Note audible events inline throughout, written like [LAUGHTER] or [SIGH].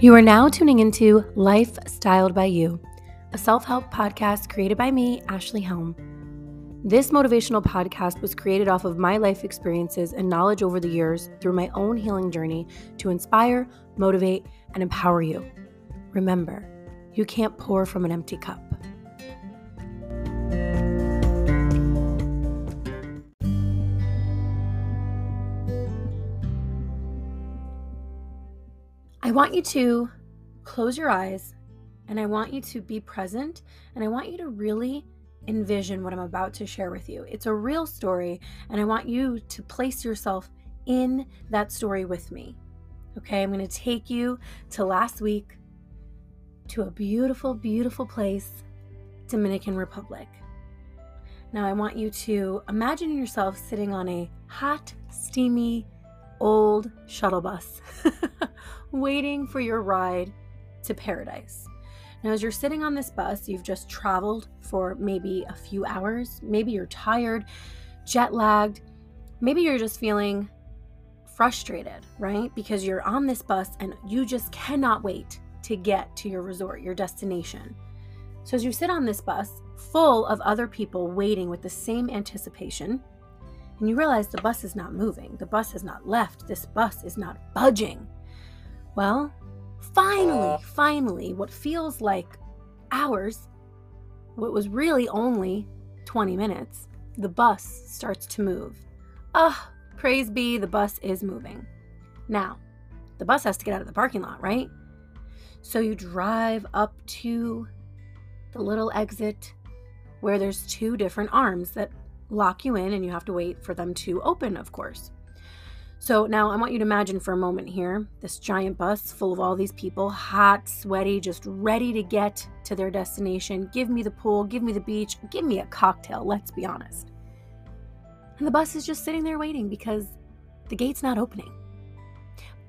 You are now tuning into Life Styled by You, a self help podcast created by me, Ashley Helm. This motivational podcast was created off of my life experiences and knowledge over the years through my own healing journey to inspire, motivate, and empower you. Remember, you can't pour from an empty cup. I want you to close your eyes and I want you to be present and I want you to really envision what I'm about to share with you. It's a real story and I want you to place yourself in that story with me. Okay, I'm going to take you to last week to a beautiful, beautiful place, Dominican Republic. Now, I want you to imagine yourself sitting on a hot, steamy, old shuttle bus [LAUGHS] waiting for your ride to paradise. Now, as you're sitting on this bus, you've just traveled for maybe a few hours. Maybe you're tired, jet lagged. Maybe you're just feeling frustrated, right? Because you're on this bus and you just cannot wait to get to your resort, your destination. So, as you sit on this bus full of other people waiting with the same anticipation, and you realize the bus is not moving, the bus has not left, this bus is not budging. Well, finally, finally, what feels like hours, what was really only 20 minutes, the bus starts to move. Ah, oh, praise be, the bus is moving. Now, the bus has to get out of the parking lot, right? So you drive up to the little exit where there's two different arms that lock you in and you have to wait for them to open, of course. So now I want you to imagine for a moment here this giant bus full of all these people, hot, sweaty, just ready to get to their destination. Give me the pool, give me the beach, give me a cocktail, let's be honest. And the bus is just sitting there waiting because the gate's not opening.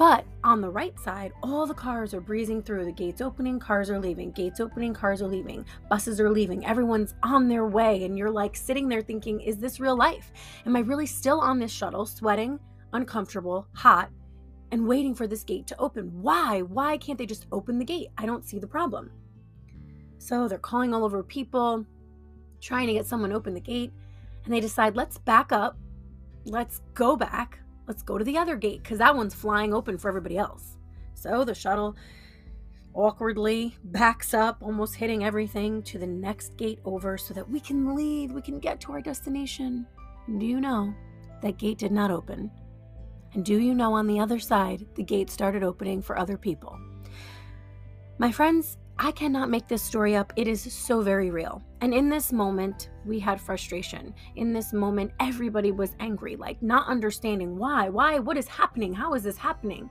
But on the right side, all the cars are breezing through. The gates opening, cars are leaving. Gates opening, cars are leaving. Buses are leaving. Everyone's on their way. And you're like sitting there thinking, is this real life? Am I really still on this shuttle, sweating, uncomfortable, hot, and waiting for this gate to open? Why? Why can't they just open the gate? I don't see the problem. So they're calling all over people, trying to get someone open the gate. And they decide, let's back up. Let's go back let's go to the other gate because that one's flying open for everybody else. So the shuttle awkwardly backs up, almost hitting everything to the next gate over so that we can leave, we can get to our destination. Do you know that gate did not open? And do you know on the other side, the gate started opening for other people? My friends, I cannot make this story up. It is so very real. And in this moment, we had frustration. In this moment, everybody was angry, like not understanding why, why, what is happening? How is this happening?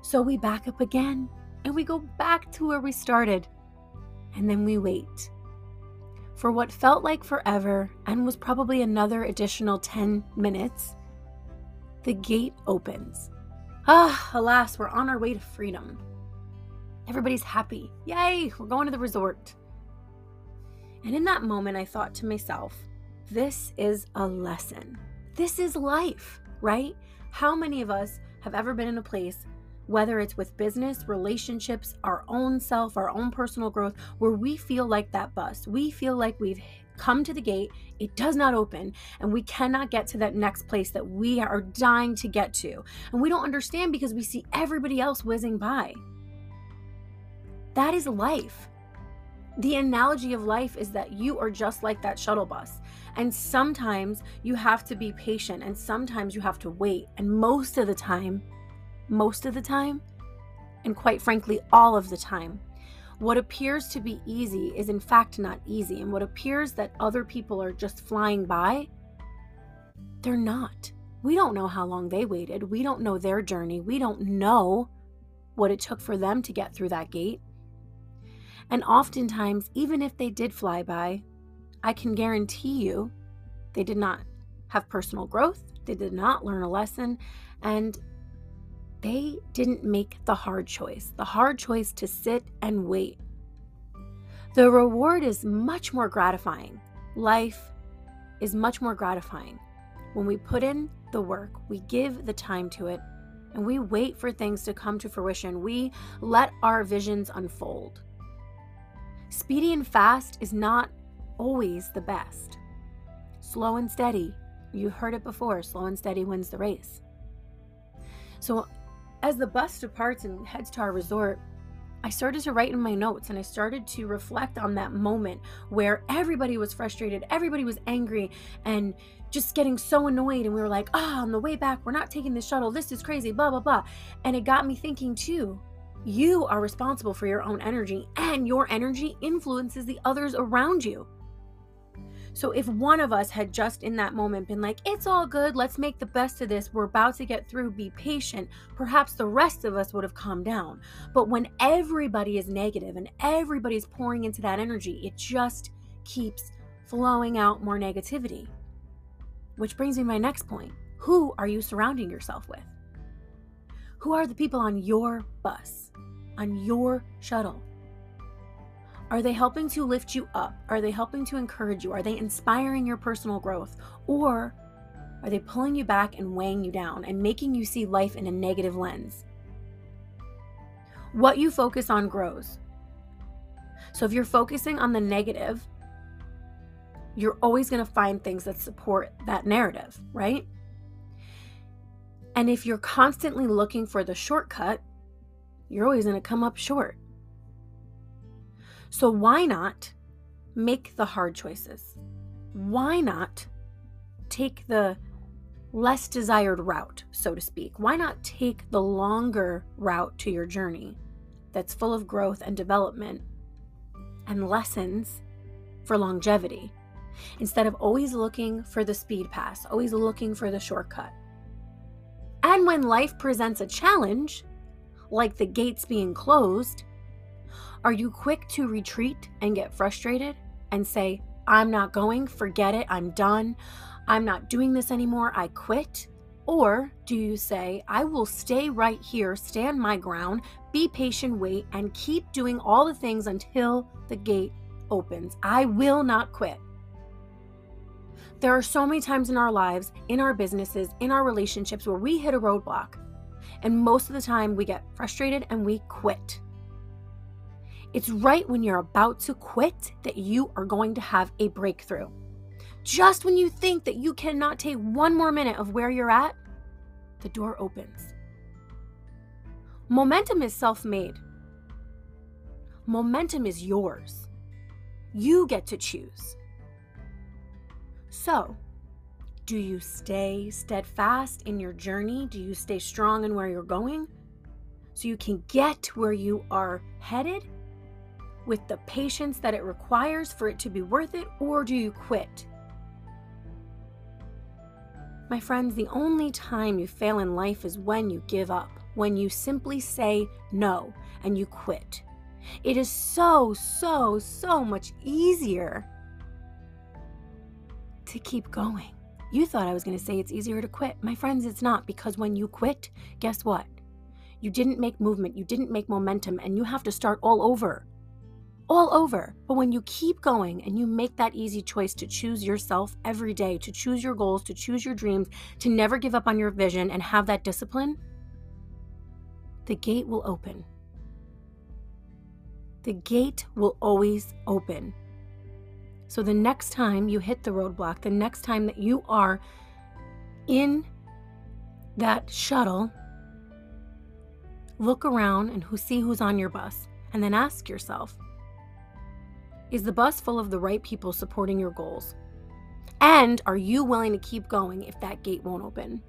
So we back up again and we go back to where we started. And then we wait. For what felt like forever and was probably another additional 10 minutes, the gate opens. Ah, alas, we're on our way to freedom. Everybody's happy. Yay, we're going to the resort. And in that moment, I thought to myself, this is a lesson. This is life, right? How many of us have ever been in a place, whether it's with business, relationships, our own self, our own personal growth, where we feel like that bus? We feel like we've come to the gate, it does not open, and we cannot get to that next place that we are dying to get to. And we don't understand because we see everybody else whizzing by. That is life. The analogy of life is that you are just like that shuttle bus. And sometimes you have to be patient and sometimes you have to wait. And most of the time, most of the time, and quite frankly, all of the time, what appears to be easy is in fact not easy. And what appears that other people are just flying by, they're not. We don't know how long they waited. We don't know their journey. We don't know what it took for them to get through that gate. And oftentimes, even if they did fly by, I can guarantee you they did not have personal growth, they did not learn a lesson, and they didn't make the hard choice the hard choice to sit and wait. The reward is much more gratifying. Life is much more gratifying when we put in the work, we give the time to it, and we wait for things to come to fruition. We let our visions unfold. Speedy and fast is not always the best. Slow and steady, you heard it before slow and steady wins the race. So, as the bus departs and heads to our resort, I started to write in my notes and I started to reflect on that moment where everybody was frustrated, everybody was angry, and just getting so annoyed. And we were like, oh, on the way back, we're not taking the shuttle. This is crazy, blah, blah, blah. And it got me thinking too you are responsible for your own energy, and your energy influences the others around you. So if one of us had just in that moment been like, it's all good, let's make the best of this, we're about to get through, be patient, perhaps the rest of us would have calmed down. But when everybody is negative and everybody's pouring into that energy, it just keeps flowing out more negativity. Which brings me to my next point. Who are you surrounding yourself with? Who are the people on your bus, on your shuttle? Are they helping to lift you up? Are they helping to encourage you? Are they inspiring your personal growth? Or are they pulling you back and weighing you down and making you see life in a negative lens? What you focus on grows. So if you're focusing on the negative, you're always going to find things that support that narrative, right? And if you're constantly looking for the shortcut, you're always going to come up short. So, why not make the hard choices? Why not take the less desired route, so to speak? Why not take the longer route to your journey that's full of growth and development and lessons for longevity instead of always looking for the speed pass, always looking for the shortcut? And when life presents a challenge, like the gates being closed, are you quick to retreat and get frustrated and say, I'm not going, forget it, I'm done, I'm not doing this anymore, I quit? Or do you say, I will stay right here, stand my ground, be patient, wait, and keep doing all the things until the gate opens? I will not quit. There are so many times in our lives, in our businesses, in our relationships where we hit a roadblock. And most of the time we get frustrated and we quit. It's right when you're about to quit that you are going to have a breakthrough. Just when you think that you cannot take one more minute of where you're at, the door opens. Momentum is self made, momentum is yours. You get to choose. So, do you stay steadfast in your journey? Do you stay strong in where you're going so you can get where you are headed? with the patience that it requires for it to be worth it, or do you quit? My friends, the only time you fail in life is when you give up, when you simply say no and you quit. It is so, so, so much easier to keep going. You thought I was going to say it's easier to quit. My friends, it's not because when you quit, guess what? You didn't make movement, you didn't make momentum, and you have to start all over all over. But when you keep going and you make that easy choice to choose yourself every day, to choose your goals, to choose your dreams, to never give up on your vision and have that discipline, the gate will open. The gate will always open. So the next time you hit the roadblock, the next time that you are in that shuttle, look around and who see who's on your bus and then ask yourself, is the bus full of the right people supporting your goals? And are you willing to keep going if that gate won't open?